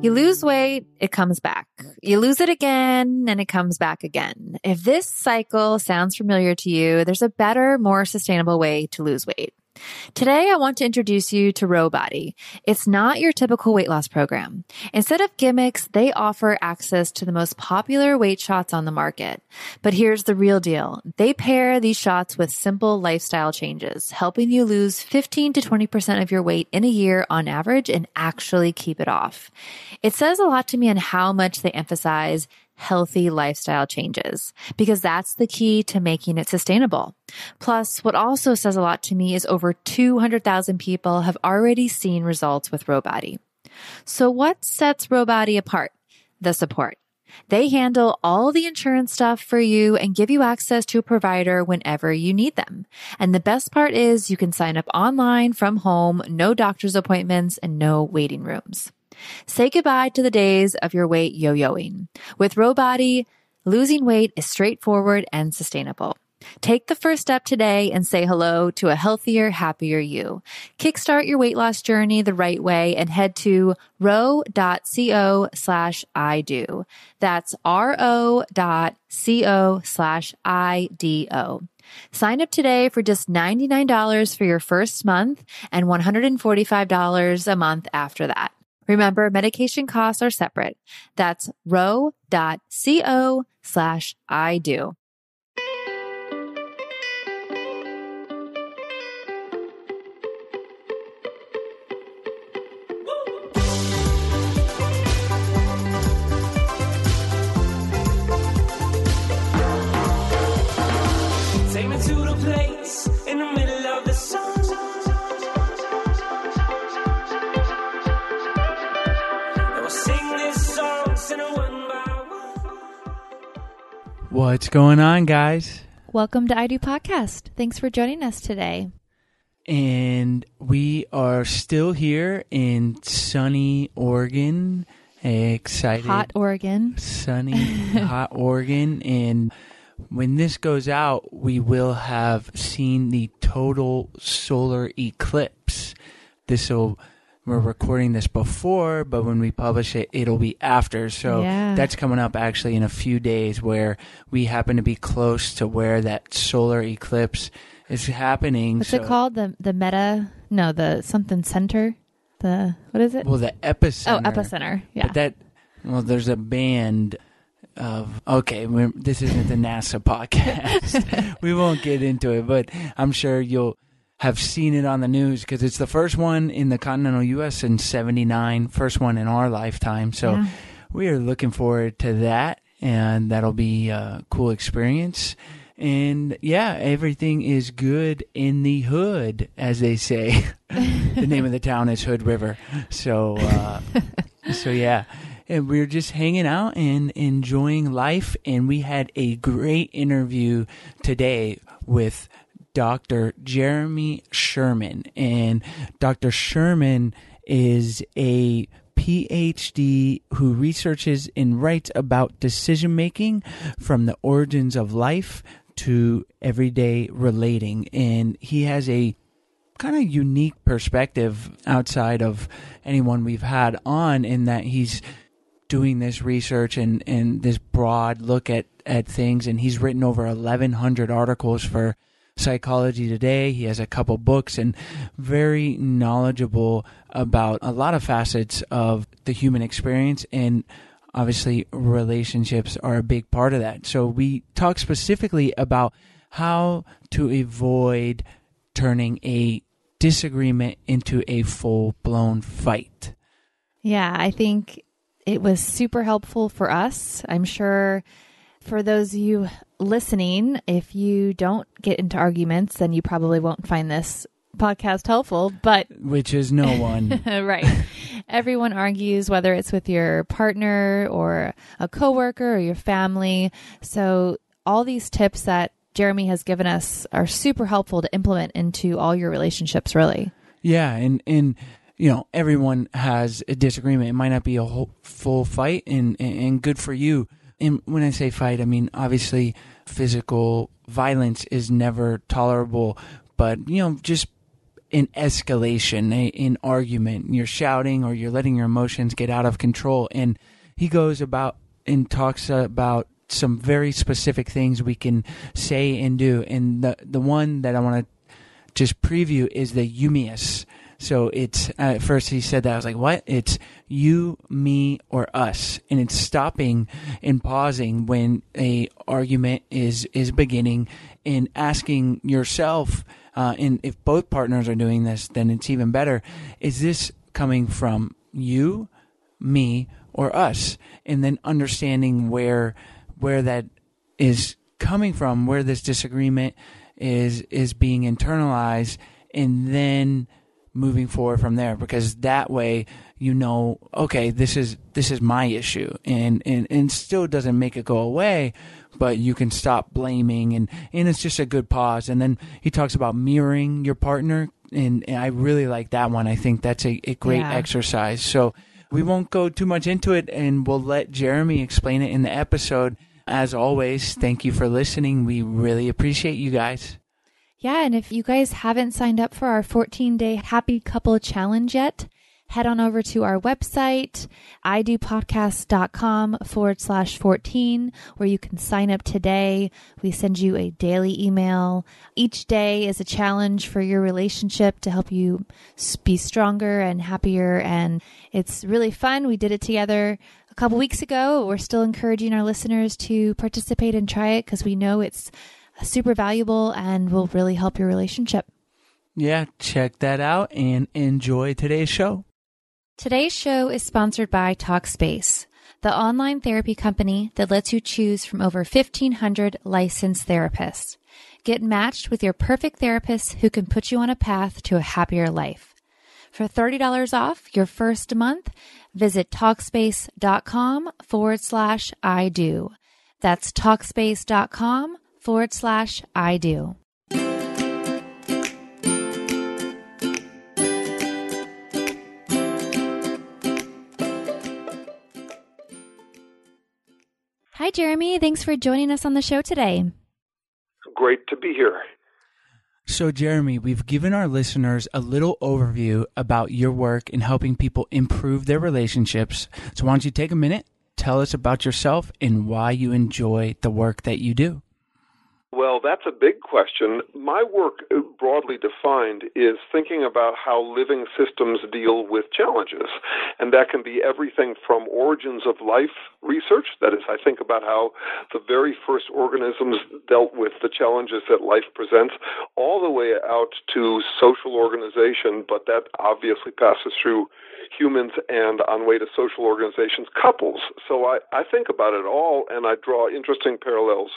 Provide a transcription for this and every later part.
You lose weight, it comes back. You lose it again, and it comes back again. If this cycle sounds familiar to you, there's a better, more sustainable way to lose weight. Today, I want to introduce you to Ro Body. It's not your typical weight loss program. Instead of gimmicks, they offer access to the most popular weight shots on the market. But here's the real deal. They pair these shots with simple lifestyle changes, helping you lose 15 to 20% of your weight in a year on average and actually keep it off. It says a lot to me on how much they emphasize healthy lifestyle changes because that's the key to making it sustainable. Plus, what also says a lot to me is over 200,000 people have already seen results with Ro Body. So what sets Ro Body apart? The support. They handle all the insurance stuff for you and give you access to a provider whenever you need them. And the best part is you can sign up online from home, no doctor's appointments and no waiting rooms. Say goodbye to the days of your weight yo-yoing. With Ro Body, losing weight is straightforward and sustainable. Take the first step today and say hello to a healthier, happier you. Kickstart your weight loss journey the right way and head to ro.co slash I do. That's ro.co slash I D O. Sign up today for just $99 for your first month and $145 a month after that. Remember, medication costs are separate. That's ro.co slash I do. What's going on, guys? Welcome to I Do Podcast. Thanks for joining us today. And we are still here in sunny Oregon. Excited. Hot Oregon. sunny, hot Oregon. And when this goes out, we will have seen the total solar eclipse. This will, we're recording this before, but when we publish it, it'll be after. So Yeah. that's coming up actually in a few days where we happen to be close to where that solar eclipse is happening. What's So- it called? The the meta? No, the something center. The what is it? Well, the epicenter. oh, epicenter. Yeah. But that, well, there's a band of, okay, we're, this isn't the NASA podcast. we won't get into it, but I'm sure you'll have seen it on the news because it's the first one in the continental U.S. in 79, first one in our lifetime. So Yeah. we are looking forward to that, and that'll be a cool experience. And yeah, everything is good in the hood, as they say. the name of the town is Hood River. So, uh, so yeah. And we are just hanging out and enjoying life. And we had a great interview today with Dr. Jeremy Sherman. And Dr. Sherman is a PhD who researches and writes about decision making from the origins of life to everyday relating. And he has a kind of unique perspective outside of anyone we've had on in that he's doing this research and, and this broad look at, at things and he's written over 1100 articles for psychology today he has a couple books and very knowledgeable about a lot of facets of the human experience and obviously relationships are a big part of that so we talk specifically about how to avoid turning a disagreement into a full blown fight. Yeah, I think it was super helpful for us. I'm sure for those of you listening, if you don't get into arguments, then you probably won't find this podcast helpful. But Which is no one. right, everyone argues, whether it's with your partner or a coworker or your family. So all these tips that Jeremy has given us are super helpful to implement into all your relationships, really. yeah, and and you know everyone has a disagreement. It might not be a whole full fight, and and, and good for you. And when I say fight, I mean obviously physical violence is never tolerable, but you know just an escalation, a, an argument. You're shouting or you're letting your emotions get out of control. And he goes about and talks about some very specific things we can say and do. And the the one that I want to just preview is the Eumias. So it's uh, at first he said that I was like, "What?" It's you, me, or us, and it's stopping and pausing when a argument is is beginning, and asking yourself, uh, and if both partners are doing this, then it's even better. Is this coming from you, me, or us? And then understanding where where that is coming from, where this disagreement is is being internalized, and then moving forward from there because that way you know okay this is this is my issue. And and and still doesn't make it go away but you can stop blaming and and it's just a good pause. And then he talks about mirroring your partner and, and I really like that one. I think that's a, a great Yeah. exercise. So we won't go too much into it and we'll let Jeremy explain it in the episode. As always thank you for listening. We really appreciate you guys Yeah, and if you guys haven't signed up for our 14 day happy couple challenge yet, head on over to our website, idopodcast.com forward slash 14, where you can sign up today. We send you a daily email. Each day is a challenge for your relationship to help you be stronger and happier. And it's really fun. We did it together a couple weeks ago. We're still encouraging our listeners to participate and try it because we know it's super valuable and will really help your relationship. Yeah, check that out and enjoy today's show. Today's show is sponsored by Talkspace, the online therapy company that lets you choose from over 1,500 licensed therapists. Get matched with your perfect therapist who can put you on a path to a happier life. For $30 off your first month, visit Talkspace.com forward slash I do. That's Talkspace.com forward slash I do. Hi, Jeremy. Thanks for joining us on the show today. Great to be here. So, Jeremy, we've given our listeners a little overview about your work in helping people improve their relationships. So, why don't you take a minute, tell us about yourself and why you enjoy the work that you do? Well, that's a big question. My work, uh, broadly defined, is thinking about how living systems deal with challenges. And that can be everything from origins of life research, that is, I think about how the very first organisms dealt with the challenges that life presents, all the way out to social organization, but that obviously passes through humans and on way to social organizations, couples. So I, I think about it all and I draw interesting parallels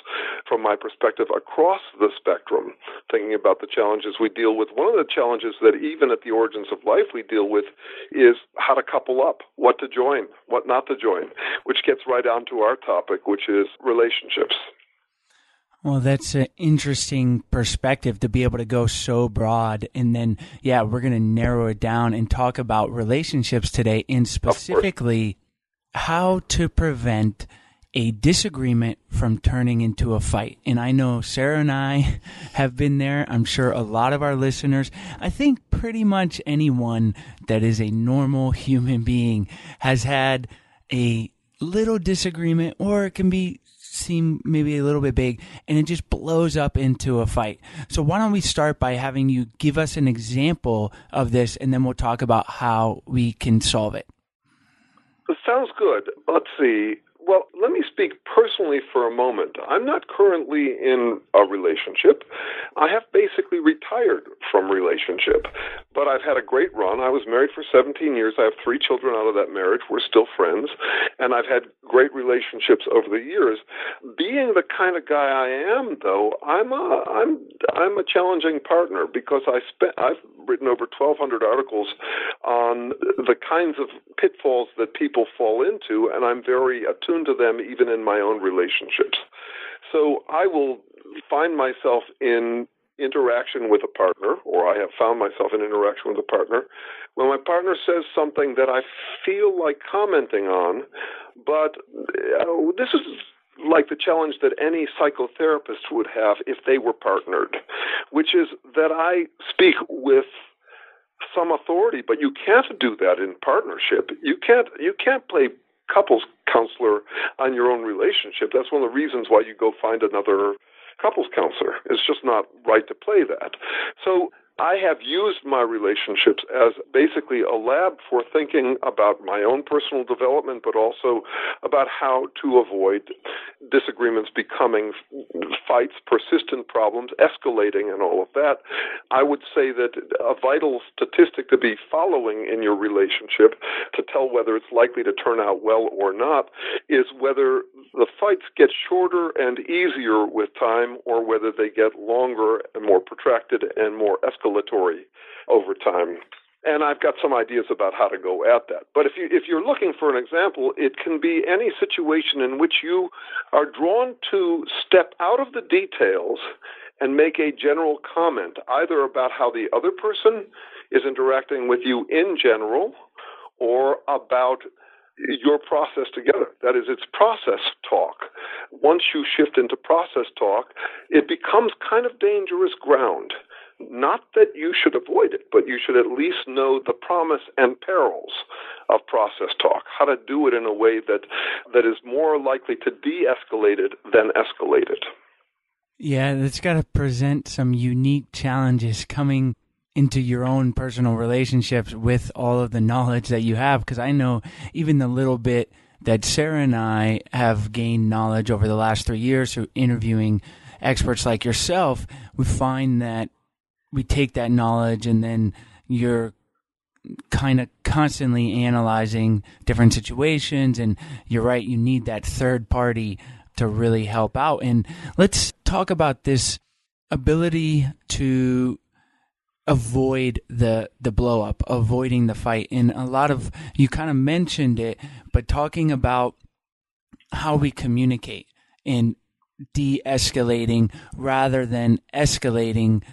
from my perspective across the spectrum, thinking about the challenges we deal with. One of the challenges that even at the origins of life we deal with is how to couple up, what to join, what not to join, which gets right on to our topic, which is relationships. Well, that's an interesting perspective to be able to go so broad. And then, yeah, we're going to narrow it down and talk about relationships today and specifically how to prevent a disagreement from turning into a fight. And I know Sarah and I have been there. I'm sure a lot of our listeners, I think pretty much anyone that is a normal human being has had a little disagreement or it can be seem maybe a little bit big and it just blows up into a fight. So why don't we start by having you give us an example of this and then we'll talk about how we can solve it. Sounds good. Let's see. Well, let me speak personally for a moment. I'm not currently in a relationship. I have basically retired from relationship, but I've had a great run. I was married for 17 years. I have three children out of that marriage. We're still friends, and I've had great relationships over the years. Being the kind of guy I am, though, I'm a I'm I'm a challenging partner because I spent I've written over 1,200 articles on the kinds of pitfalls that people fall into, and I'm very attuned to them even in my own relationships. So I will find myself in interaction with a partner, or I have found myself in interaction with a partner, when my partner says something that I feel like commenting on, but uh, this is like the challenge that any psychotherapist would have if they were partnered, which is that I speak with some authority, but you can't do that in partnership. You can't you can't play couples counselor on your own relationship. That's one of the reasons why you go find another couples counselor. It's just not right to play that. So I have used my relationships as basically a lab for thinking about my own personal development, but also about how to avoid disagreements becoming fights, persistent problems, escalating, and all of that. I would say that a vital statistic to be following in your relationship to tell whether it's likely to turn out well or not is whether the fights get shorter and easier with time or whether they get longer and more protracted and more escalatory over time. And I've got some ideas about how to go at that. But if you if you're looking for an example, it can be any situation in which you are drawn to step out of the details and make a general comment either about how the other person is interacting with you in general or about your process together. That is, it's process talk. Once you shift into process talk, it becomes kind of dangerous ground. Not that you should avoid it, but you should at least know the promise and perils of process talk, how to do it in a way that, that is more likely to de escalate it than escalate it. Yeah, it's got to present some unique challenges coming into your own personal relationships with all of the knowledge that you have. Because I know even the little bit that Sarah and I have gained knowledge over the last three years through interviewing experts like yourself, we find that we take that knowledge and then you're kind of constantly analyzing different situations. And you're right, you need that third party to really help out. And let's talk about this ability to avoid the the blow up, avoiding the fight. And a lot of you kind of mentioned it, but talking about how we communicate and de-escalating rather than escalating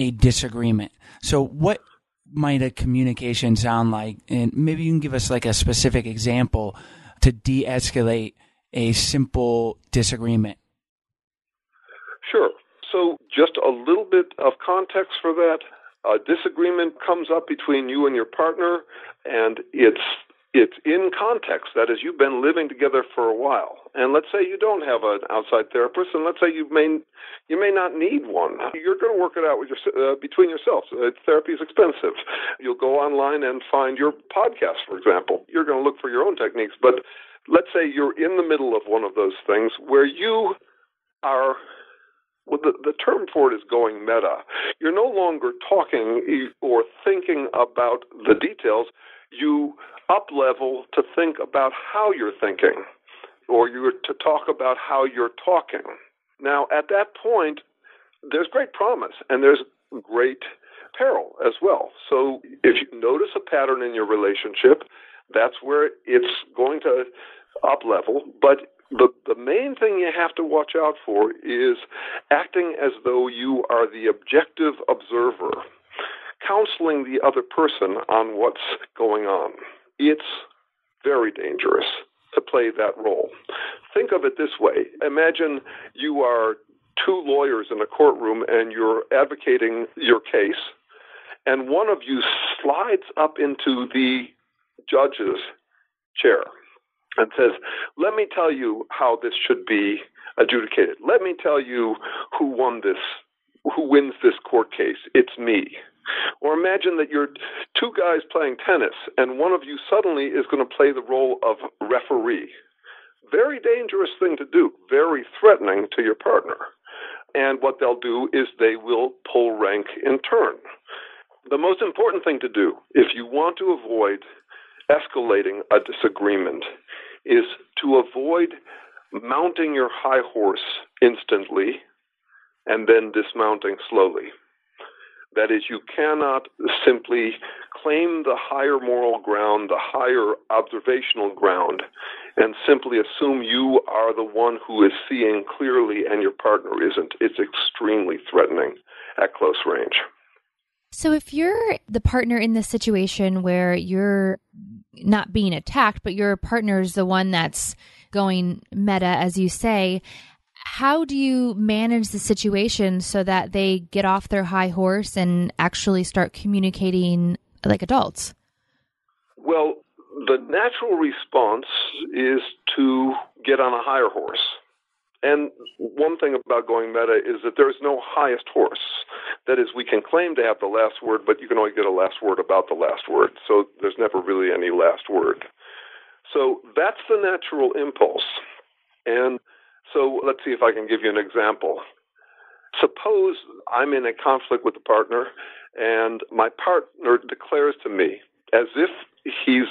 a disagreement. So what might a communication sound like? And maybe you can give us like a specific example to de-escalate a simple disagreement. Sure. So, just a little bit of context for that. A disagreement comes up between you and your partner, and it's it's in context. That is, you've been living together for a while, and let's say you don't have an outside therapist, and let's say you may you may not need one. You're going to work it out with your uh, between yourselves. Uh, therapy is expensive. You'll go online and find your podcast, for example. You're going to look for your own techniques, but let's say you're in the middle of one of those things where you are well, the, the term for it is going meta. You're no longer talking or thinking about the details. You up level to think about how you're thinking, or you're to talk about how you're talking. Now, at that point, there's great promise and there's great peril as well. So, if you notice a pattern in your relationship, that's where it's going to up level. But the, the main thing you have to watch out for is acting as though you are the objective observer, counseling the other person on what's going on. It's very dangerous to play that role. Think of it this way imagine you are two lawyers in a courtroom and you're advocating your case, and one of you slides up into the judge's chair and says, Let me tell you how this should be adjudicated. Let me tell you who won this, who wins this court case. It's me. Or imagine that you're two guys playing tennis, and one of you suddenly is going to play the role of referee. Very dangerous thing to do, very threatening to your partner. And what they'll do is they will pull rank in turn. The most important thing to do, if you want to avoid escalating a disagreement is to avoid mounting your high horse instantly and then dismounting slowly. That is, you cannot simply claim the higher moral ground, the higher observational ground, and simply assume you are the one who is seeing clearly and your partner isn't. It's extremely threatening at close range. So, if you're the partner in this situation where you're not being attacked, but your partner's the one that's going meta, as you say, how do you manage the situation so that they get off their high horse and actually start communicating like adults? Well, the natural response is to get on a higher horse. And one thing about going meta is that there's no highest horse. That is, we can claim to have the last word, but you can only get a last word about the last word. So there's never really any last word. So that's the natural impulse. And so let's see if I can give you an example. Suppose I'm in a conflict with a partner, and my partner declares to me, as if he's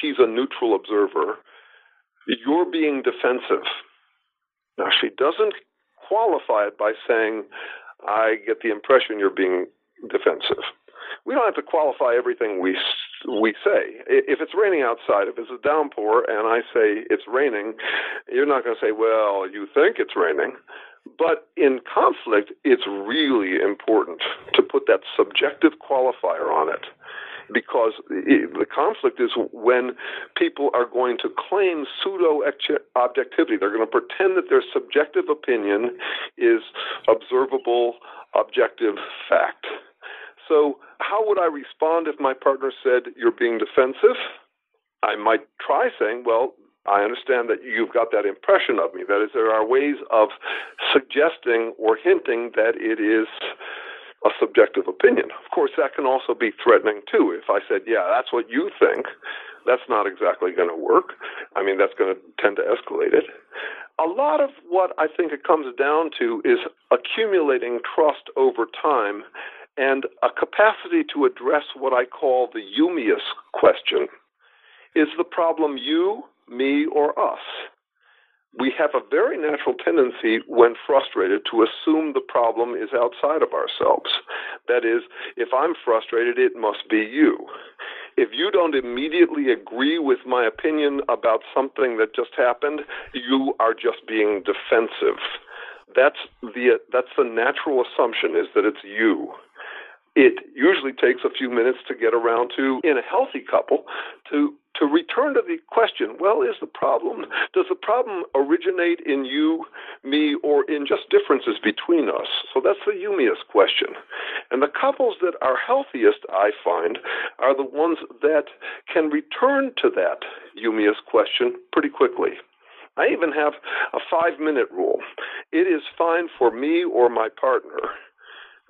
she's a neutral observer, you're being defensive. Now she doesn't qualify it by saying, I get the impression you're being defensive. We don't have to qualify everything we we say. If it's raining outside, if it's a downpour, and I say it's raining, you're not going to say, "Well, you think it's raining." But in conflict, it's really important to put that subjective qualifier on it because the conflict is when people are going to claim pseudo objectivity. They're going to pretend that their subjective opinion is observable, objective fact. So, how would I respond if my partner said, You're being defensive? I might try saying, Well, I understand that you've got that impression of me. That is, there are ways of suggesting or hinting that it is a subjective opinion. Of course, that can also be threatening too. If I said, yeah, that's what you think, that's not exactly going to work. I mean, that's going to tend to escalate it. A lot of what I think it comes down to is accumulating trust over time and a capacity to address what I call the Humeus question. Is the problem you, me, or us? We have a very natural tendency when frustrated to assume the problem is outside of ourselves. That is, if I'm frustrated, it must be you. If you don't immediately agree with my opinion about something that just happened, you are just being defensive. That's the that's the natural assumption is that it's you it usually takes a few minutes to get around to in a healthy couple to to return to the question well is the problem does the problem originate in you me or in just differences between us? So that's the Humeus question. And the couples that are healthiest i find are the ones that can return to that Humeus question pretty quickly. I even have a five minute rule. It is fine for me or my partner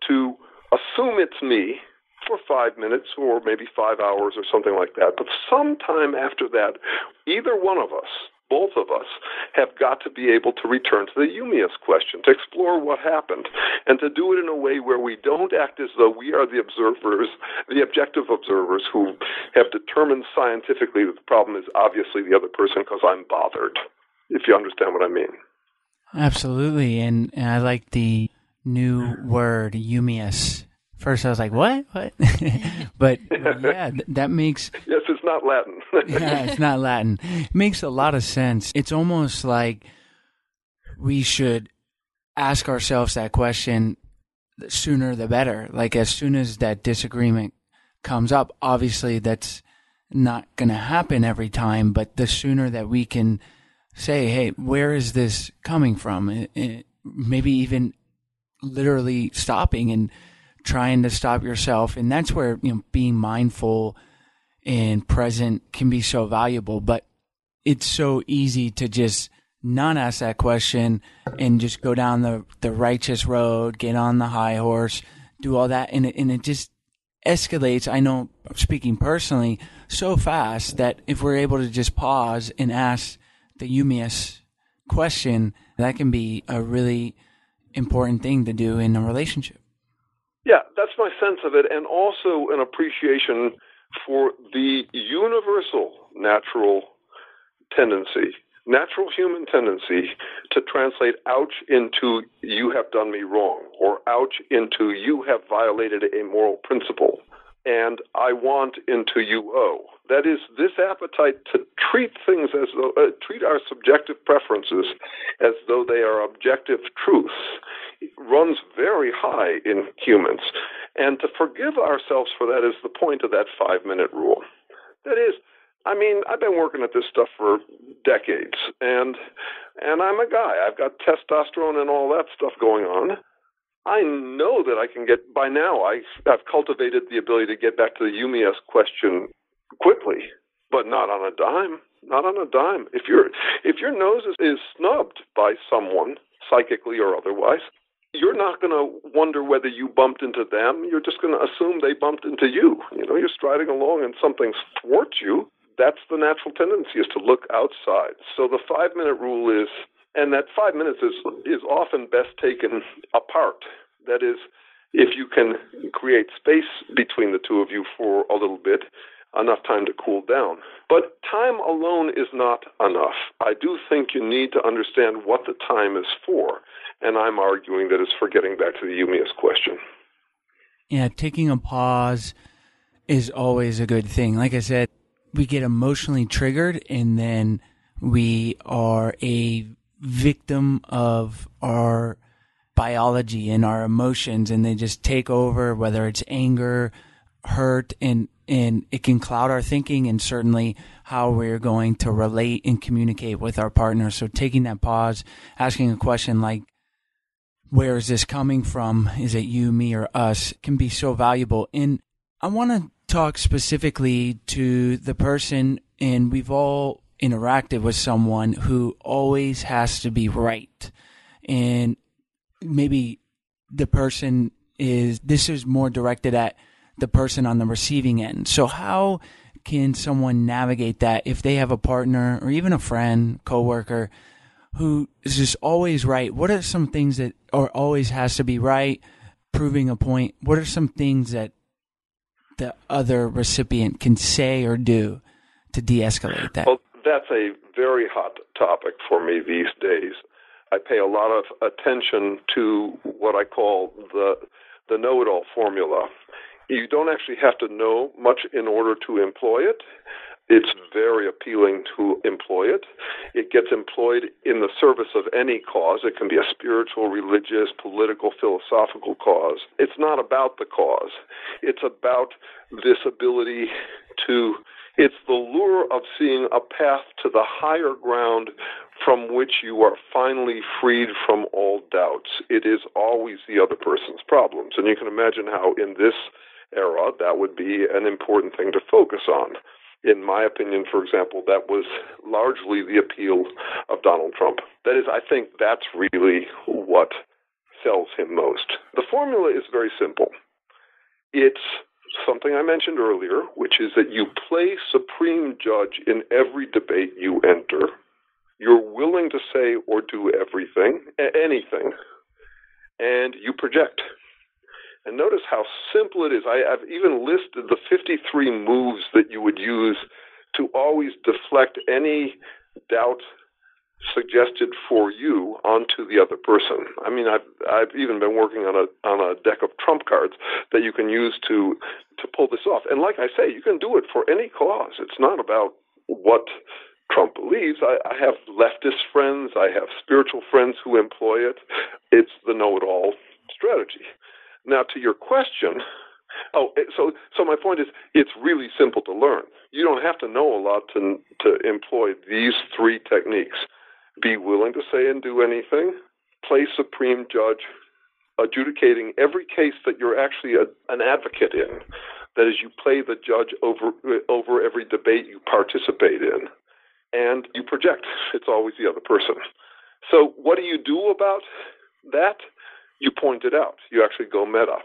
to assume it's me for five minutes or maybe five hours or something like that. But sometime after that, either one of us, both of us, have got to be able to return to the Humeus question, to explore what happened, and to do it in a way where we don't act as though we are the observers, the objective observers who have determined scientifically that the problem is obviously the other person because I'm bothered, if you understand what I mean. Absolutely. And, and I like the new word, Humeus. First, I was like, "What? What?" but yeah, th- that makes yes, it's not Latin. yeah, it's not Latin. It makes a lot of sense. It's almost like we should ask ourselves that question the sooner the better. Like as soon as that disagreement comes up, obviously that's not going to happen every time, but the sooner that we can say, "Hey, where is this coming from?" It, it, maybe even literally stopping and trying to stop yourself. And that's where, you know, being mindful and present can be so valuable. But it's so easy to just not ask that question and just go down the, the righteous road, get on the high horse, do all that. And it, and it just escalates. I know speaking personally so fast that if we're able to just pause and ask the Humeus question, that can be a really important thing to do in a relationship. Yeah, that's my sense of it, and also an appreciation for the universal natural tendency, natural human tendency to translate ouch into you have done me wrong, or ouch into you have violated a moral principle, and I want into you owe. That is, this appetite to treat things as though, uh, treat our subjective preferences as though they are objective truths runs very high in humans. And to forgive ourselves for that is the point of that five minute rule. That is, I mean, I've been working at this stuff for decades, and and I'm a guy. I've got testosterone and all that stuff going on. I know that I can get by now. I, I've cultivated the ability to get back to the you me us question quickly, but not on a dime. Not on a dime. If your if your nose is, is snubbed by someone psychically or otherwise, you're not going to wonder whether you bumped into them. You're just going to assume they bumped into you. You know, you're striding along and something thwarts you. That's the natural tendency is to look outside. So the five minute rule is, and that five minutes is is often best taken apart. That is, if you can create space between the two of you for a little bit, enough time to cool down. But time alone is not enough. I do think you need to understand what the time is for, and I'm arguing that it's for getting back to the you me us question. Yeah, taking a pause is always a good thing. Like I said, we get emotionally triggered and then we are a victim of our biology and our emotions and they just take over whether it's anger hurt and and it can cloud our thinking and certainly how we're going to relate and communicate with our partner so taking that pause asking a question like where is this coming from? Is it you me or us? can be so valuable. And i want to talk specifically to the person and we've all interacted with someone who always has to be right. And maybe the person is this is more directed at the person on the receiving end. So how can someone navigate that if they have a partner or even a friend, coworker who is just always right? What are some things that or always has to be right, proving a point? What are some things that the other recipient can say or do to de-escalate that? Well, that's a very hot topic for me these days. I pay a lot of attention to what I call the the know-it-all formula. You don't actually have to know much in order to employ it. It's mm-hmm. very appealing to employ it. It gets employed in the service of any cause. It can be a spiritual, religious, political, philosophical cause. It's not about the cause. It's about this ability to it's the lure of seeing a path to the higher ground from which you are finally freed from all doubts. It is always the other person's problems. And you can imagine how, in this era, that would be an important thing to focus on. In my opinion, for example, that was largely the appeal of Donald Trump. That is, I think that's really what sells him most. The formula is very simple. It's something I mentioned earlier, which is that you play supreme judge in every debate you enter. You're willing to say or do everything, anything, and you project. And notice how simple it is. I, I've even listed the 53 moves that you would use to always deflect any doubt suggested for you onto the other person. I mean, I've I've even been working on a on a deck of trump cards that you can use to to pull this off. And like I say, you can do it for any cause. It's not about what Trump believes. I, I have leftist friends. I have spiritual friends who employ it. It's the know-it-all strategy. Now, to your question, oh, so so my point is, it's really simple to learn. You don't have to know a lot to to employ these three techniques be willing to say and do anything, play supreme judge, adjudicating every case that you're actually a, an advocate in. That is, you play the judge over over every debate you participate in, and you project. It's always the other person. So, what do you do about that? You point it out. You actually go meta.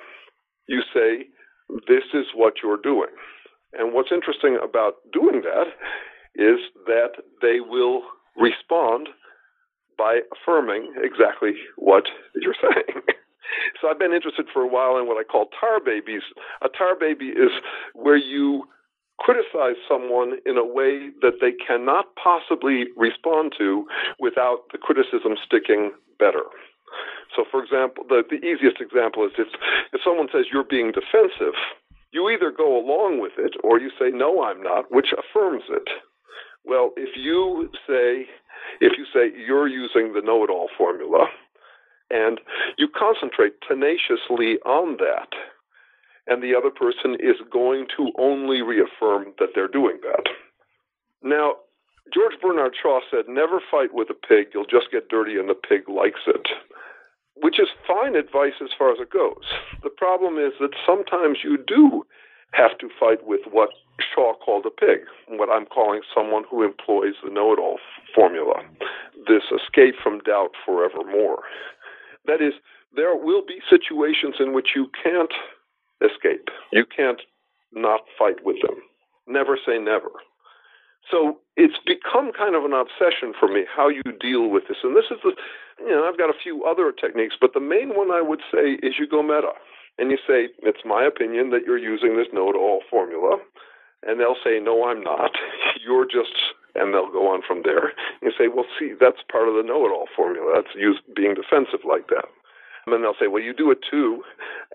You say, "This is what you're doing." And what's interesting about doing that is that they will respond by affirming exactly what you're saying. so I've been interested for a while in what I call tar babies. A tar baby is where you criticize someone in a way that they cannot possibly respond to without the criticism sticking better. So, for example, the, the easiest example is if, if someone says you're being defensive, you either go along with it or you say, no, I'm not, which affirms it. Well, if you say, if you say you're using the know it all formula and you concentrate tenaciously on that, and the other person is going to only reaffirm that they're doing that. Now, George Bernard Shaw said, Never fight with a pig, you'll just get dirty and the pig likes it. Which is fine advice as far as it goes. The problem is that sometimes you do have to fight with what Shaw called a pig, what I'm calling someone who employs the know it all formula, this escape from doubt forevermore. That is, there will be situations in which you can't escape. You can't not fight with them. Never say never. So it's become kind of an obsession for me how you deal with this. And this is the, you know, I've got a few other techniques, but the main one I would say is you go meta. And you say, it's my opinion that you're using this know it all formula. And they'll say, no, I'm not. You're just, and they'll go on from there. You say, well, see, that's part of the know it all formula. That's used being defensive like that. And then they'll say, well, you do it too.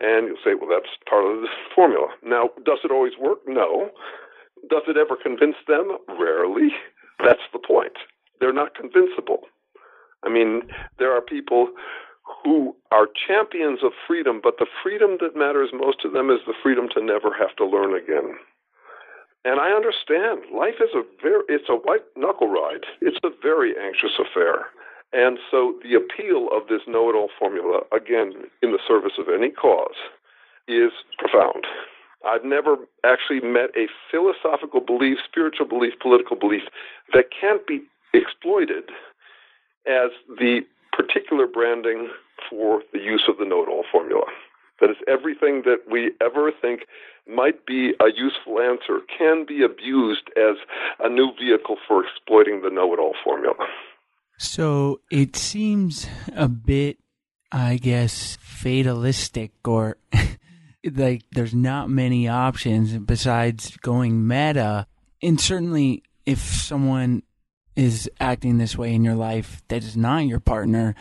And you'll say, well, that's part of the formula. Now, does it always work? No. Does it ever convince them? Rarely. That's the point. They're not convincible. I mean, there are people who are champions of freedom, but the freedom that matters most to them is the freedom to never have to learn again. And I understand life is a very it's a white knuckle ride. It's a very anxious affair. And so the appeal of this know-it-all formula, again, in the service of any cause, is profound. I've never actually met a philosophical belief, spiritual belief, political belief that can't be exploited as the particular branding for the use of the know it all formula. That is, everything that we ever think might be a useful answer can be abused as a new vehicle for exploiting the know it all formula. So it seems a bit, I guess, fatalistic or like there's not many options besides going meta. And certainly, if someone is acting this way in your life that is not your partner,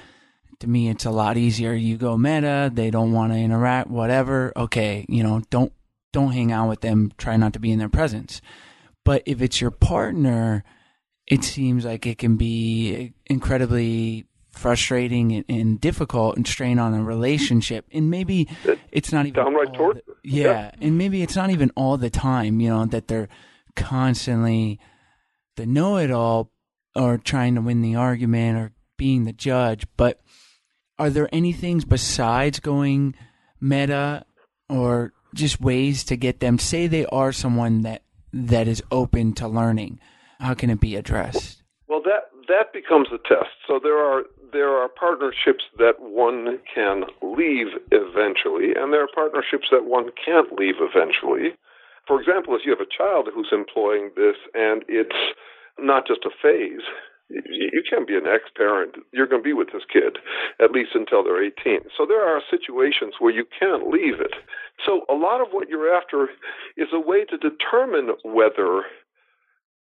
to me, it's a lot easier. You go meta, they don't want to interact, whatever. Okay, you know, don't don't hang out with them. Try not to be in their presence. But if it's your partner, it seems like it can be incredibly frustrating and, and difficult and strain on a relationship. And maybe it's not even downright all torture. the- yeah, and maybe it's not even all the time. You know that they're constantly the know-it-all or trying to win the argument or being the judge. But are there any things besides going meta or just ways to get them? Say they are someone that that is open to learning. How can it be addressed? Well, that that becomes a test. So there are there are partnerships that one can leave eventually, and there are partnerships that one can't leave eventually. For example, if you have a child who's employing this and it's not just a phase, you can't be an ex parent. You're going to be with this kid at least until they're 18. So there are situations where you can't leave it. So a lot of what you're after is a way to determine whether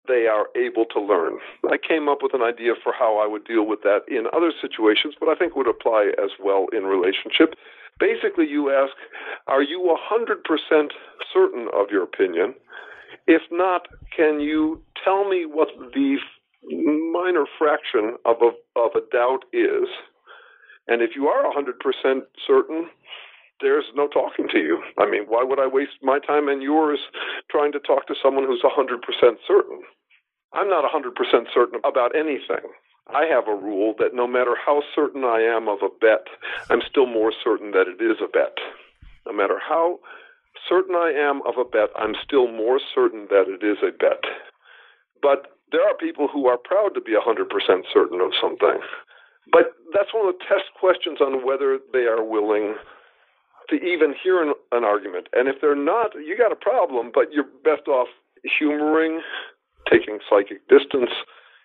they are able to learn. I came up with an idea for how I would deal with that in other situations, but I think would apply as well in relationship. Basically, you ask, are you 100% certain of your opinion? If not, can you tell me what the minor fraction of a, of a doubt is? And if you are 100% certain, there's no talking to you. I mean, why would I waste my time and yours trying to talk to someone who's 100% certain? I'm not 100% certain about anything. I have a rule that no matter how certain I am of a bet, I'm still more certain that it is a bet. No matter how certain I am of a bet, I'm still more certain that it is a bet. But there are people who are proud to be 100% certain of something. But that's one of the test questions on whether they are willing to even hear an, an argument. And if they're not, you got a problem, but you're best off humoring, taking psychic distance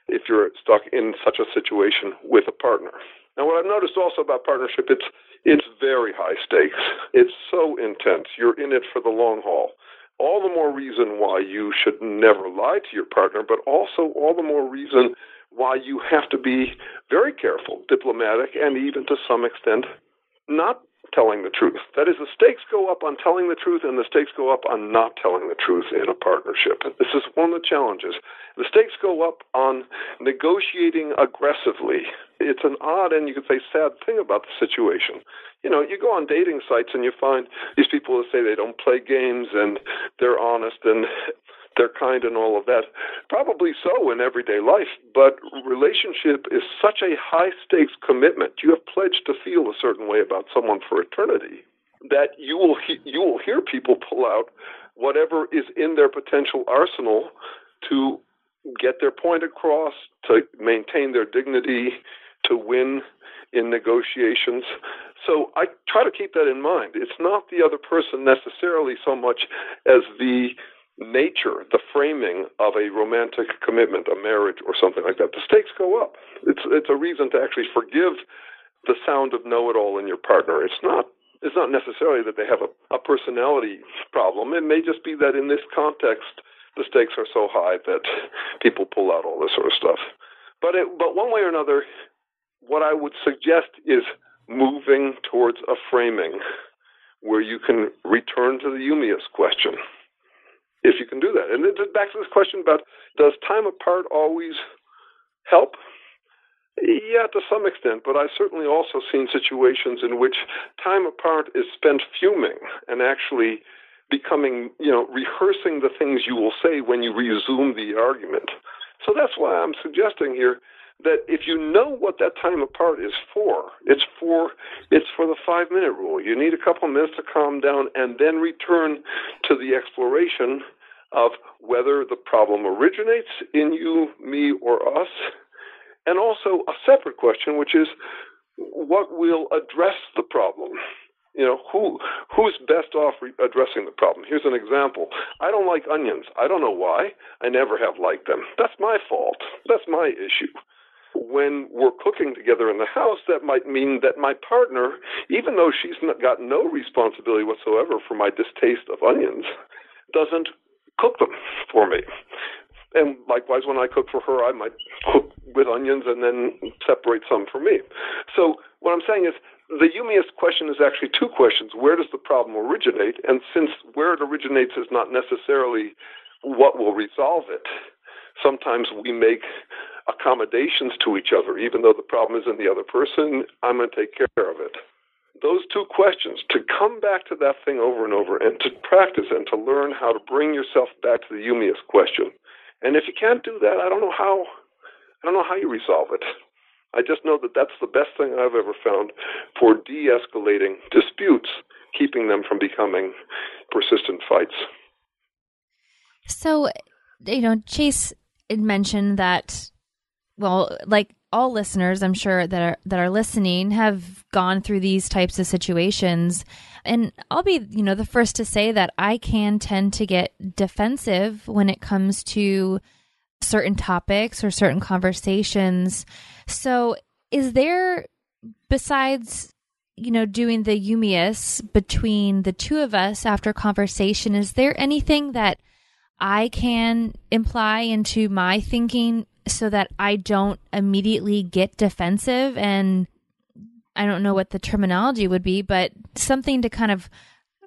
if you're stuck in such a situation with a partner. Now, what I've noticed also about partnership, it's it's very high stakes. It's so intense. You're in it for the long haul. All the more reason why you should never lie to your partner, but also all the more reason why you have to be very careful, diplomatic, and even to some extent not telling the truth. That is, the stakes go up on telling the truth, and the stakes go up on not telling the truth in a partnership. This is one of the challenges. The stakes go up on negotiating aggressively. It's an odd and you could say sad thing about the situation. You know, you go on dating sites and you find these people who say they don't play games and they're honest and they're kind and all of that. Probably so in everyday life, but relationship is such a high stakes commitment. You have pledged to feel a certain way about someone for eternity that you will he- you will hear people pull out whatever is in their potential arsenal to get their point across, to maintain their dignity, to win in negotiations. So I try to keep that in mind. It's not the other person necessarily so much as the nature, the framing of a romantic commitment, a marriage, or something like that. The stakes go up. It's it's a reason to actually forgive the sound of know-it-all in your partner. It's not it's not necessarily that they have a, a personality problem. It may just be that in this context, the stakes are so high that people pull out all this sort of stuff. But it, but one way or another, what I would suggest is moving towards a framing where you can return to the Eumias question, if you can do that. And back to this question about does time apart always help? Yeah, to some extent, but I've certainly also seen situations in which time apart is spent fuming and actually becoming, you know, rehearsing the things you will say when you resume the argument. So that's why I'm suggesting here that if you know what that time apart is for, it's for it's for the five minute rule. You need a couple minutes to calm down and then return to the exploration of whether the problem originates in you, me, or us, and also a separate question, which is what will address the problem. You know, who who's best off re- addressing the problem? Here's an example. I don't like onions. I don't know why. I never have liked them. That's my fault. That's my issue. When we're cooking together in the house, that might mean that my partner, even though she's got no responsibility whatsoever for my distaste of onions, doesn't cook them for me. And likewise, when I cook for her, I might cook with onions and then separate some for me. So what I'm saying is the Eumias question is actually two questions. Where does the problem originate? And since where it originates is not necessarily what will resolve it, sometimes we make accommodations to each other, even though the problem is in the other person. I'm going to take care of it. Those two questions, to come back to that thing over and over and to practice and to learn how to bring yourself back to the Eumias question. And if you can't do that, I don't know how. I don't know how you resolve it. I just know that that's the best thing I've ever found for de-escalating disputes, keeping them from becoming persistent fights. So, you know, Chase mentioned that, well, like all listeners, I'm sure that are that are listening have gone through these types of situations, and I'll be, you know, the first to say that I can tend to get defensive when it comes to certain topics or certain conversations. So, is there besides you know, doing the Eumias between the two of us after conversation, is there anything that I can imply into my thinking so that I don't immediately get defensive and I don't know what the terminology would be, but something to kind of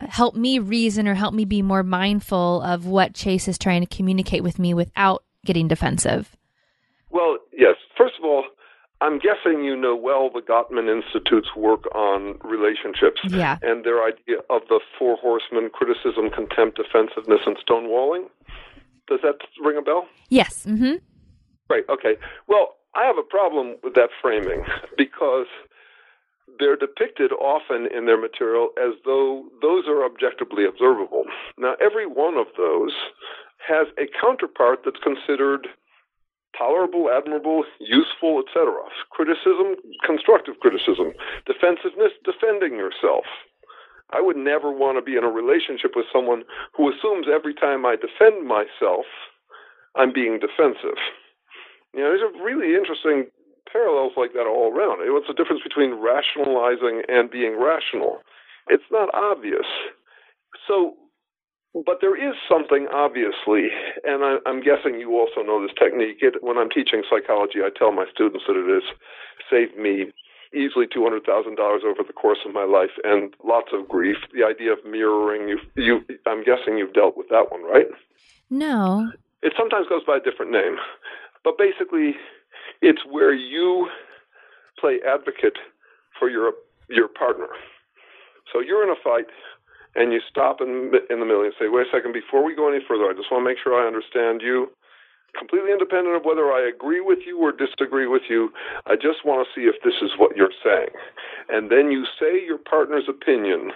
help me reason or help me be more mindful of what Chase is trying to communicate with me without getting defensive. Well, yes. First of all, I'm guessing you know well the Gottman Institute's work on relationships Yeah. and their idea of the four horsemen criticism, contempt, defensiveness, and stonewalling. Does that ring a bell? Yes. Mm-hmm. Right. Okay. Well, I have a problem with that framing because they're depicted often in their material as though those are objectively observable. Now, every one of those has a counterpart that's considered tolerable, admirable, useful, etc. Criticism, constructive criticism. Defensiveness, defending yourself. I would never want to be in a relationship with someone who assumes every time I defend myself, I'm being defensive. You know, there's a really interesting parallels like that all around. What's the difference between rationalizing and being rational? It's not obvious. So, but there is something obviously, and I, I'm guessing you also know this technique. It, when I'm teaching psychology, I tell my students that it has saved me easily two hundred thousand dollars over the course of my life and lots of grief. The idea of mirroring, you, you, I'm guessing you've dealt with that one, right? No. It sometimes goes by a different name, but basically, it's where you play advocate for your your partner. So you're in a fight, and you stop in, in the middle and say, wait a second, before we go any further, I just want to make sure I understand you. Completely independent of whether I agree with you or disagree with you, I just want to see if this is what you're saying. And then you say your partner's opinion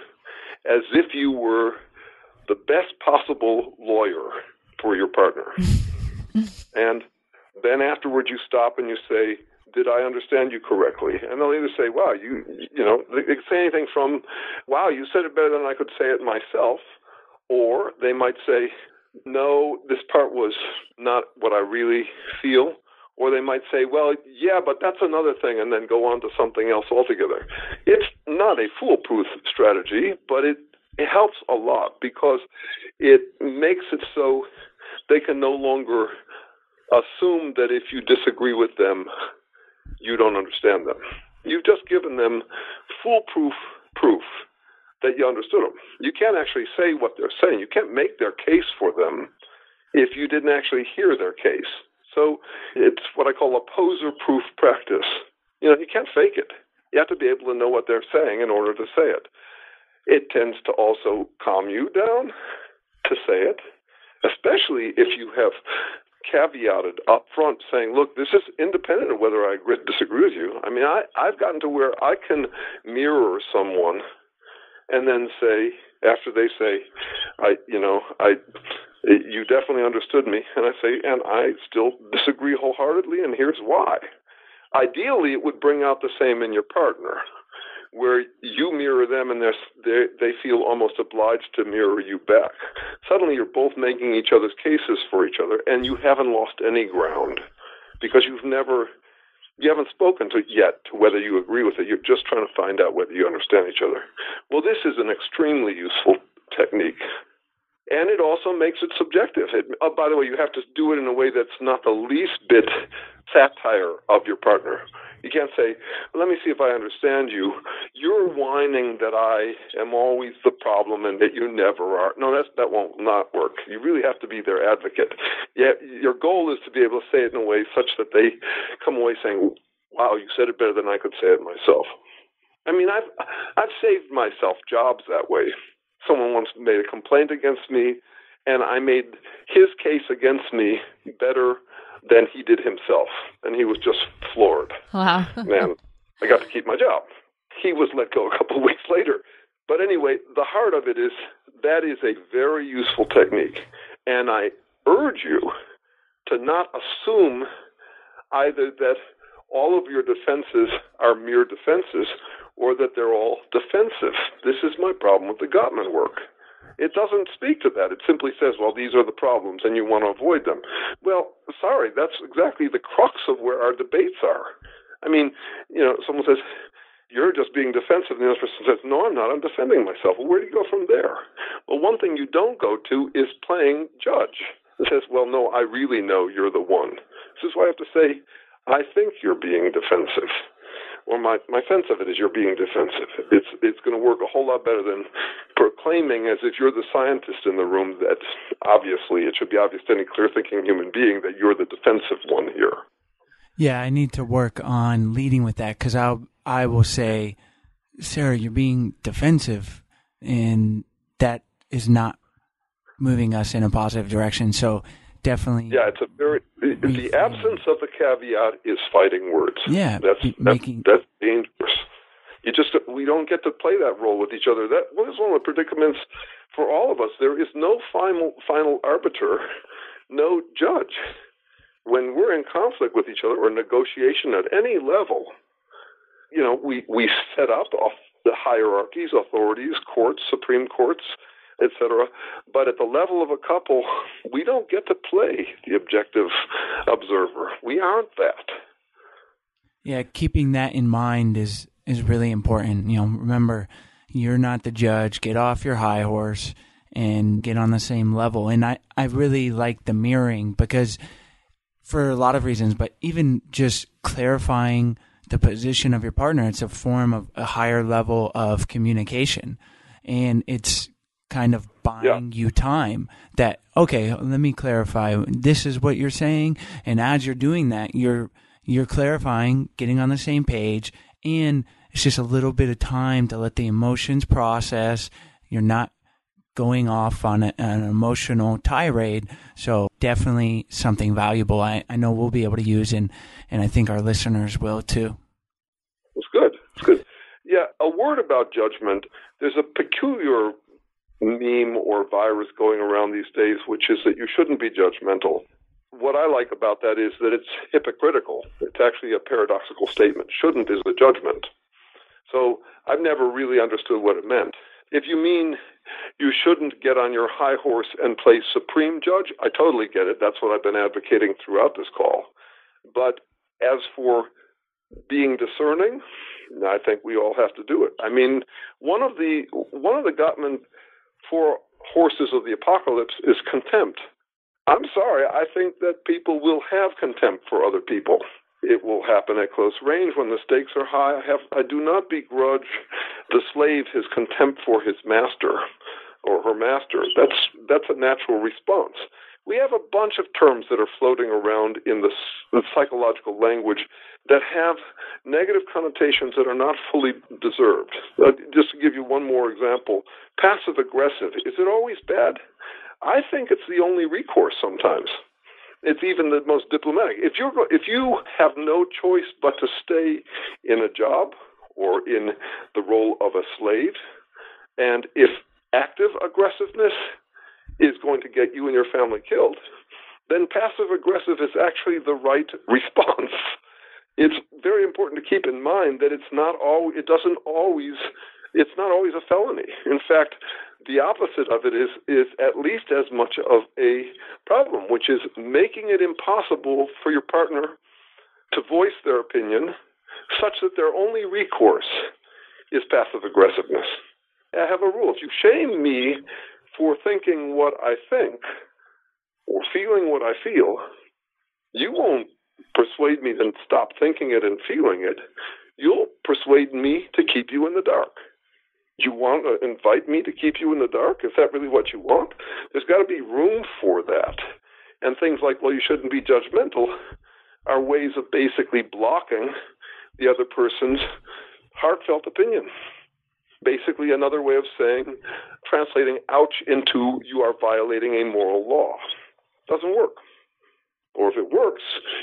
as if you were the best possible lawyer for your partner. and then afterwards you stop and you say, did I understand you correctly? And they'll either say, wow, you, you know, they say anything from, wow, you said it better than I could say it myself. Or they might say, no, this part was not what I really feel. Or they might say, well, yeah, but that's another thing, and then go on to something else altogether. It's not a foolproof strategy, but it, it helps a lot because it makes it so they can no longer assume that if you disagree with them, you don't understand them. You've just given them foolproof proof that you understood them. You can't actually say what they're saying. You can't make their case for them if you didn't actually hear their case. So it's what I call a poser proof practice. You know, you can't fake it. You have to be able to know what they're saying in order to say it. It tends to also calm you down to say it, especially if you have caveated up front saying, look, this is independent of whether I agree, disagree with you. I mean, I, I've gotten to where I can mirror someone and then say, after they say, I, you know, I, you definitely understood me. And I say, and I still disagree wholeheartedly, and here's why. Ideally, it would bring out the same in your partner where you mirror them and they they feel almost obliged to mirror you back. Suddenly, you're both making each other's cases for each other, and you haven't lost any ground because you've never you haven't spoken to yet to whether you agree with it. You're just trying to find out whether you understand each other. Well, this is an extremely useful technique. And it also makes it subjective. It, oh, by the way, you have to do it in a way that's not the least bit satire of your partner. You can't say, let me see if I understand you. You're whining that I am always the problem and that you never are. No, that's, that won't not work. You really have to be their advocate. Yeah, your goal is to be able to say it in a way such that they come away saying, wow, you said it better than I could say it myself. I mean, I've, I've saved myself jobs that way. Someone once made a complaint against me, and I made his case against me better than he did himself, and he was just floored. Wow. Man, I got to keep my job. He was let go a couple of weeks later. But anyway, the heart of it is that is a very useful technique, and I urge you to not assume either that all of your defenses are mere defenses or that they're all defensive. This is my problem with the Gottman work. It doesn't speak to that. It simply says, well, these are the problems and you want to avoid them. Well, sorry, that's exactly the crux of where our debates are. I mean, you know, someone says, you're just being defensive. And the other person says, no, I'm not. I'm defending myself. Well, where do you go from there? Well, one thing you don't go to is playing judge. It says, well, no, I really know you're the one. This is why I have to say, I think you're being defensive or my, my sense of it is you're being defensive. It's it's going to work a whole lot better than proclaiming as if you're the scientist in the room that obviously it should be obvious to any clear thinking human being that you're the defensive one here. Yeah, I need to work on leading with that because I I will say, Sarah, you're being defensive, and that is not moving us in a positive direction. So definitely, Yeah, it's a very the, the absence of the caveat is fighting words. Yeah, that's be- that's, making- that's dangerous. You just we don't get to play that role with each other. That was one of the predicaments for all of us. There is no final final arbiter, no judge. When we're in conflict with each other or negotiation at any level, you know, we we set up off the hierarchies, authorities, courts, supreme courts, etc. But at the level of a couple, we don't get to play the objective observer. We aren't that. Yeah, keeping that in mind is is really important. You know, remember you're not the judge. Get off your high horse and get on the same level. And I I really like the mirroring because for a lot of reasons, but even just clarifying the position of your partner, it's a form of a higher level of communication. And it's kind of buying you time that okay let me clarify this is what you're saying and as you're doing that you're you're clarifying getting on the same page and it's just a little bit of time to let the emotions process you're not going off on a, an emotional tirade. So definitely something valuable. I, I know we'll be able to use, and and I think our listeners will too. It's good. It's good. Yeah, a word about judgment. There's a peculiar meme or virus going around these days, which is that you shouldn't be judgmental. What I like about that is that it's hypocritical. It's actually a paradoxical statement. Shouldn't is a judgment. So I've never really understood what it meant. If you mean you shouldn't get on your high horse and play supreme judge, I totally get it. That's what I've been advocating throughout this call. But as for being discerning, I think we all have to do it. I mean, one of the one of the Gottman four horses of the apocalypse is contempt. I'm sorry, I think that people will have contempt for other people. It will happen at close range when the stakes are high. I have I do not begrudge the slave his contempt for his master or her master. That's that's a natural response. We have a bunch of terms that are floating around in the, the psychological language that have negative connotations that are not fully deserved. Uh, just to give you one more example, passive aggressive. Is it always bad? I think it's the only recourse sometimes. It's even the most diplomatic. If you if you have no choice but to stay in a job or in the role of a slave, and if active aggressiveness is going to get you and your family killed, then passive aggressive is actually the right response. It's very important to keep in mind that it's not all it doesn't always it's not always a felony. In fact, the opposite of it is is at least as much of a problem, which is making it impossible for your partner to voice their opinion such that their only recourse is passive aggressiveness. I have a rule. If you shame me for thinking what I think or feeling what I feel, you won't persuade me to stop thinking it and feeling it. You'll persuade me to keep you in the dark you want to invite me to keep you in the dark? Is that really what you want? There's got to be room for that. And things like, well, you shouldn't be judgmental are ways of basically blocking the other person's heartfelt opinion. Basically, another way of saying, translating ouch into you are violating a moral law. Doesn't work. Or if it works,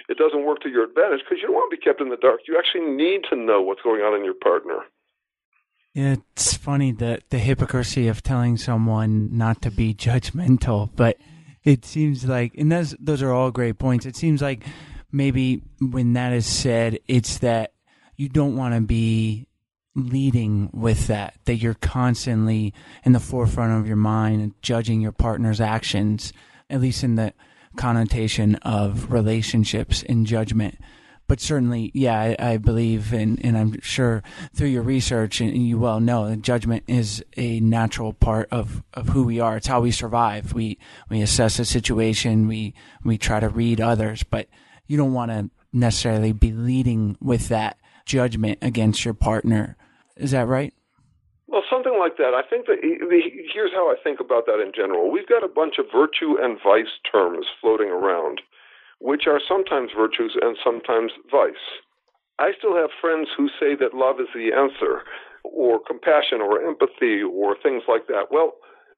it doesn't work to your advantage because you don't want to be kept in the dark. You actually need to know what's going on in your partner. It's funny that the hypocrisy of telling someone not to be judgmental, but it seems like, and those those are all great points. It seems like maybe when that is said, it's that you don't want to be leading with that, that you're constantly in the forefront of your mind and judging your partner's actions, at least in the connotation of relationships and judgment but certainly, yeah, I, I believe, and, and I'm sure through your research, and you well know, that judgment is a natural part of, of who we are. It's how we survive. We we assess a situation. We we try to read others, but you don't want to necessarily be leading with that judgment against your partner. Is that right? Well, something like that. I think that here's how I think about that in general. We've got a bunch of virtue and vice terms floating around which are sometimes virtues and sometimes vice. I still have friends who say that love is the answer, or compassion, or empathy, or things like that. Well,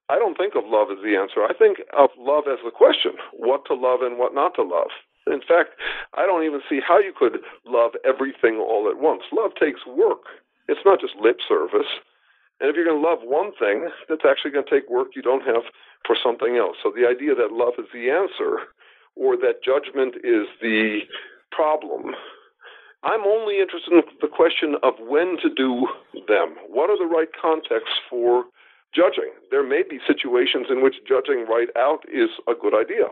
I don't think of love as the answer. I think of love as the question what to love and what not to love. In fact, I don't even see how you could love everything all at once. Love takes work, it's not just lip service. And if you're going to love one thing, that's actually going to take work you don't have for something else. So the idea that love is the answer or that judgment is the problem. I'm only interested in the question of when to do them. What are the right contexts for judging? There may be situations in which judging right out is a good idea.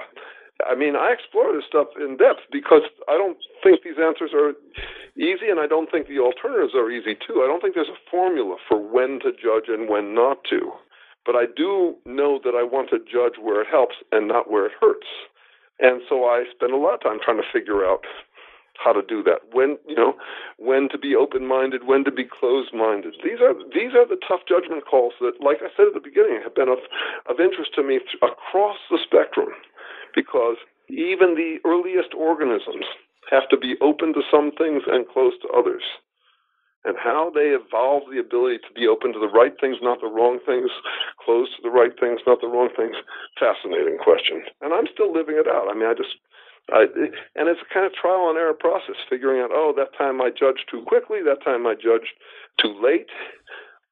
I mean, I explore this stuff in depth because I don't think these answers are easy, and I don't think the alternatives are easy too. I don't think there's a formula for when to judge and when not to. But I do know that I want to judge where it helps and not where it hurts. And so I spend a lot of time trying to figure out how to do that. When you know, when to be open minded, when to be closed minded. These are these are the tough judgment calls that, like I said at the beginning, have been of of interest to me th- across the spectrum, because even the earliest organisms have to be open to some things and closed to others. and how they evolve the ability to be open to the right things, not the wrong things, closed to the right things, not the wrong things. Fascinating question. And I'm still living it out. I mean, I just, I, and it's a kind of trial and error process, figuring out, oh, that time I judged too quickly, that time I judged too late.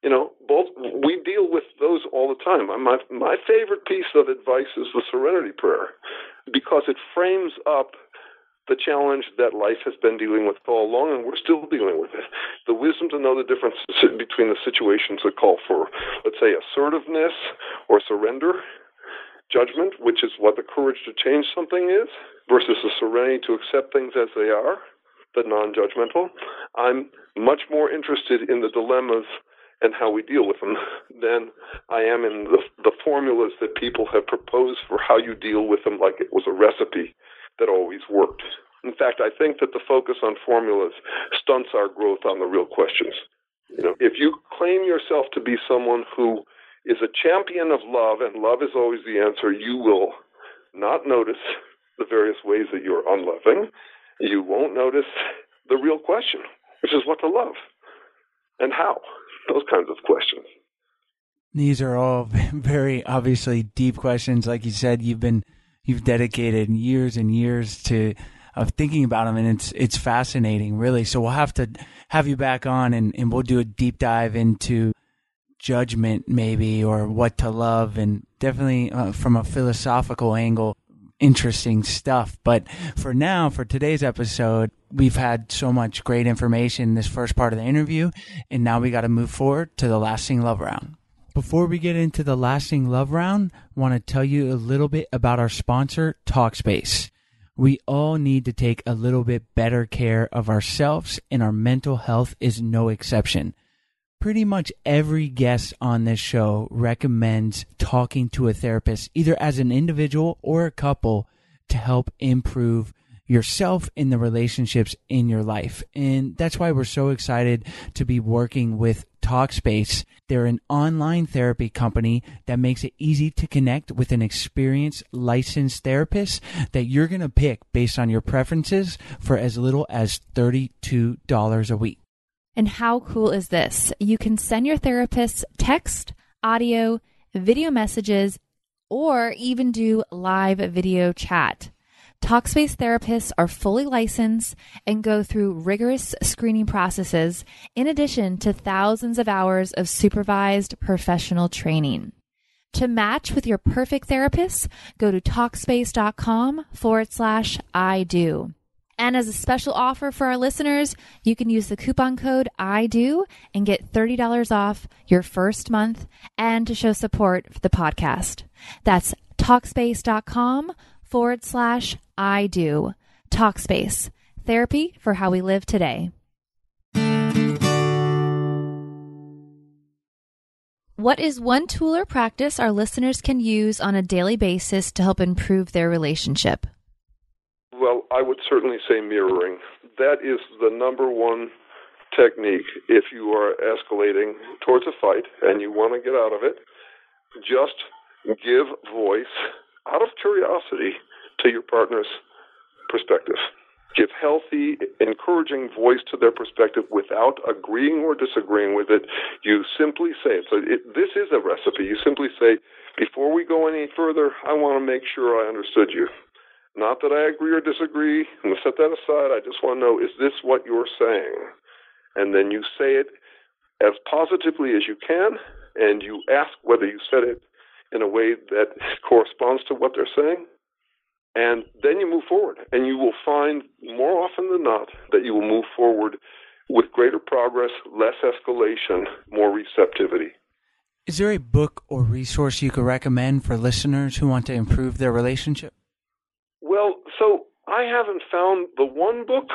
You know, both we deal with those all the time. My my favorite piece of advice is the Serenity Prayer, because it frames up the challenge that life has been dealing with all along, and we're still dealing with it. The wisdom to know the difference between the situations that call for, let's say, assertiveness or surrender, judgment, which is what the courage to change something is, versus the serenity to accept things as they are, the non judgmental. I'm much more interested in the dilemmas and how we deal with them than I am in the, the formulas that people have proposed for how you deal with them like it was a recipe that always worked. In fact, I think that the focus on formulas stunts our growth on the real questions. You know, if you claim yourself to be someone who is a champion of love and love is always the answer, you will not notice the various ways that you're unloving. You won't notice the real question, which is what to love and how. Those kinds of questions. These are all very obviously deep questions. Like you said, you've been you've dedicated years and years to of thinking about them, and it's it's fascinating, really. So we'll have to have you back on, and, and we'll do a deep dive into judgment, maybe, or what to love, and definitely uh, from a philosophical angle, interesting stuff. But for now, for today's episode, we've had so much great information in this first part of the interview, and now we got to move forward to the lasting love round. Before we get into the lasting love round, want to tell you a little bit about our sponsor, Talkspace. We all need to take a little bit better care of ourselves, and our mental health is no exception. Pretty much every guest on this show recommends talking to a therapist, either as an individual or a couple, to help improve yourself in the relationships in your life. And that's why we're so excited to be working with Talkspace. They're an online therapy company that makes it easy to connect with an experienced licensed therapist that you're going to pick based on your preferences for as little as $32 a week. And how cool is this? You can send your therapist text, audio, video messages, or even do live video chat. Talkspace therapists are fully licensed and go through rigorous screening processes in addition to thousands of hours of supervised professional training. To match with your perfect therapist, go to Talkspace.com forward slash I do. And as a special offer for our listeners, you can use the coupon code I do and get $30 off your first month and to show support for the podcast. That's Talkspace.com forward slash I do. Talkspace, therapy for how we live today. What is one tool or practice our listeners can use on a daily basis to help improve their relationship? Well, I would certainly say mirroring. That is the number one technique if you are escalating towards a fight and you want to get out of it. Just give voice out of curiosity to your partner's perspective. Give healthy, encouraging voice to their perspective without agreeing or disagreeing with it. You simply say it. So it, this is a recipe. You simply say, before we go any further, I want to make sure I understood you. Not that I agree or disagree. I'm going to set that aside. I just want to know, is this what you're saying? And then you say it as positively as you can, and you ask whether you said it in a way that corresponds to what they're saying. And then you move forward, and you will find more often than not that you will move forward with greater progress, less escalation, more receptivity. Is there a book or resource you could recommend for listeners who want to improve their relationship? Well, so I haven't found the one book.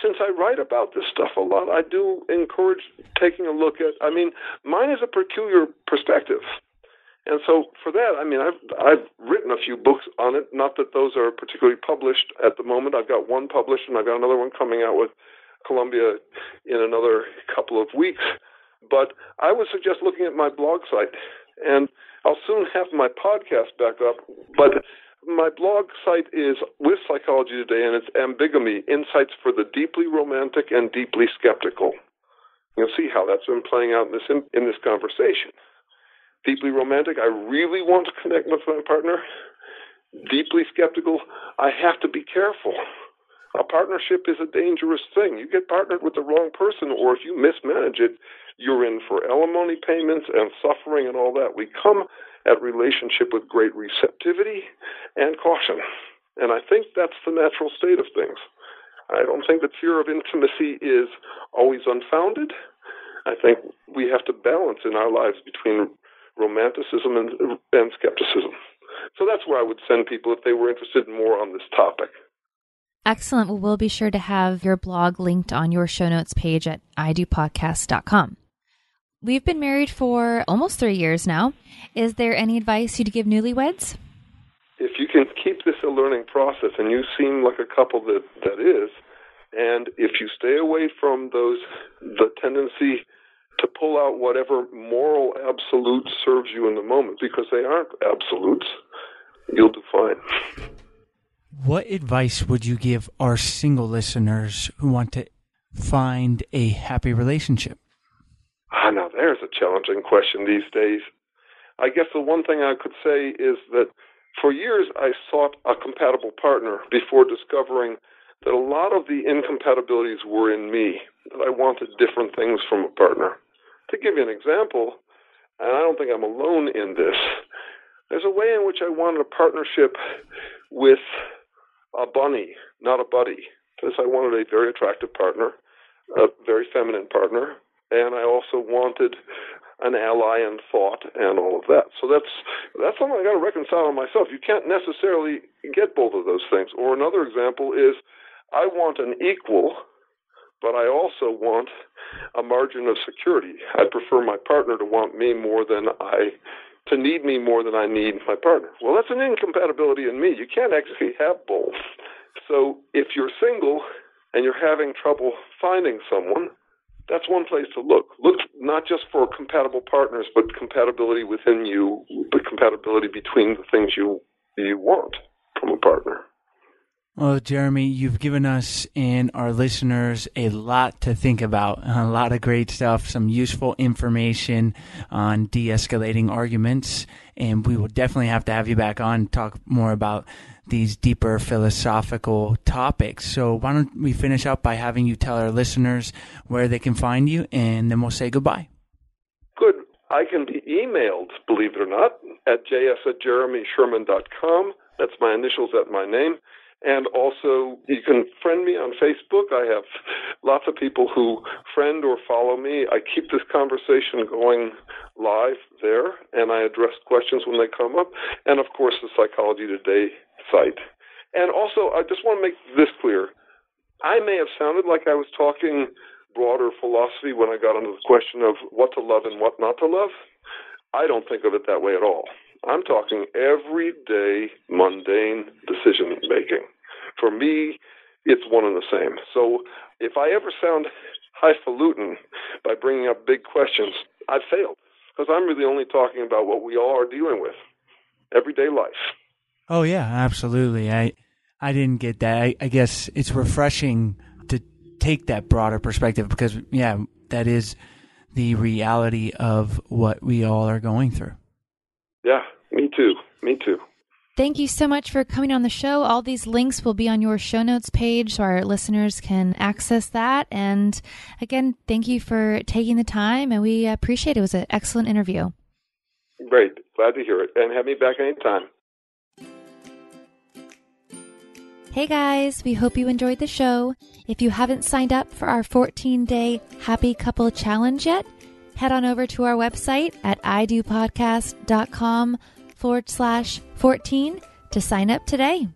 Since I write about this stuff a lot, I do encourage taking a look at. I mean, mine is a peculiar perspective. And so for that, I mean, I've I've written a few books on it. Not that those are particularly published at the moment. I've got one published, and I've got another one coming out with Columbia in another couple of weeks. But I would suggest looking at my blog site, and I'll soon have my podcast back up. But my blog site is with Psychology Today, and it's Ambigamy Insights for the Deeply Romantic and Deeply Skeptical. You'll see how that's been playing out in this in, in this conversation. Deeply romantic, I really want to connect with my partner. Deeply skeptical, I have to be careful. A partnership is a dangerous thing. You get partnered with the wrong person, or if you mismanage it, you're in for alimony payments and suffering and all that. We come at relationship with great receptivity and caution. And I think that's the natural state of things. I don't think the fear of intimacy is always unfounded. I think we have to balance in our lives between romanticism and, and skepticism. So that's where I would send people if they were interested more on this topic. Excellent. Well, we'll be sure to have your blog linked on your show notes page at idopodcast.com. We've been married for almost three years now. Is there any advice you'd give newlyweds? If you can keep this a learning process, and you seem like a couple that, that is, and if you stay away from those, the tendency to pull out whatever moral absolute serves you in the moment, because they aren't absolutes, you'll do fine. What advice would you give our single listeners who want to find a happy relationship? Ah, now there's a challenging question these days. I guess the one thing I could say is that for years I sought a compatible partner before discovering that a lot of the incompatibilities were in me, that I wanted different things from a partner. To give you an example, and I don't think I'm alone in this, there's a way in which I wanted a partnership with a bunny, not a buddy, because I wanted a very attractive partner, a very feminine partner, and I also wanted an ally in thought and all of that. So that's that's something I got to reconcile on myself. You can't necessarily get both of those things. Or another example is I want an equal, but I also want a margin of security. I prefer my partner to want me more than I to need me more than I need my partner. Well, that's an incompatibility in me. You can't actually have both. So if you're single and you're having trouble finding someone, that's one place to look. Look not just for compatible partners, but compatibility within you, but compatibility between the things you you want from a partner. Well, Jeremy, you've given us and our listeners a lot to think about, a lot of great stuff, some useful information on de escalating arguments. And we will definitely have to have you back on to talk more about these deeper philosophical topics. So, why don't we finish up by having you tell our listeners where they can find you, and then we'll say goodbye. Good. I can be emailed, believe it or not, at js at jeremysherman.com. That's my initials at my name. And also, you can friend me on Facebook. I have lots of people who friend or follow me. I keep this conversation going live there, and I address questions when they come up. And of course, the Psychology Today site. And also, I just want to make this clear. I may have sounded like I was talking broader philosophy when I got into the question of what to love and what not to love. I don't think of it that way at all. I'm talking everyday, mundane decision making. For me, it's one and the same. So if I ever sound highfalutin by bringing up big questions, I've failed because I'm really only talking about what we all are dealing with everyday life. Oh yeah, absolutely. I I didn't get that. I, I guess it's refreshing to take that broader perspective because yeah, that is the reality of what we all are going through. Yeah, me too. Me too. Thank you so much for coming on the show. All these links will be on your show notes page so our listeners can access that. And again, thank you for taking the time and we appreciate it. It was an excellent interview. Great. Glad to hear it. And have me back anytime. Hey guys, we hope you enjoyed the show. If you haven't signed up for our 14 day Happy Couple Challenge yet, head on over to our website at idopodcast.com forward slash 14 to sign up today.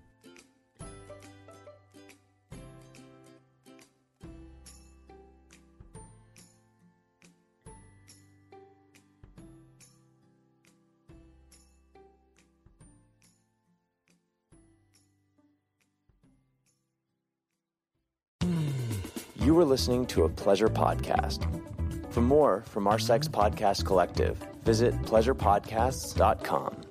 You were listening to a pleasure podcast. For more from our Sex Podcast Collective, visit pleasurepodcasts.com.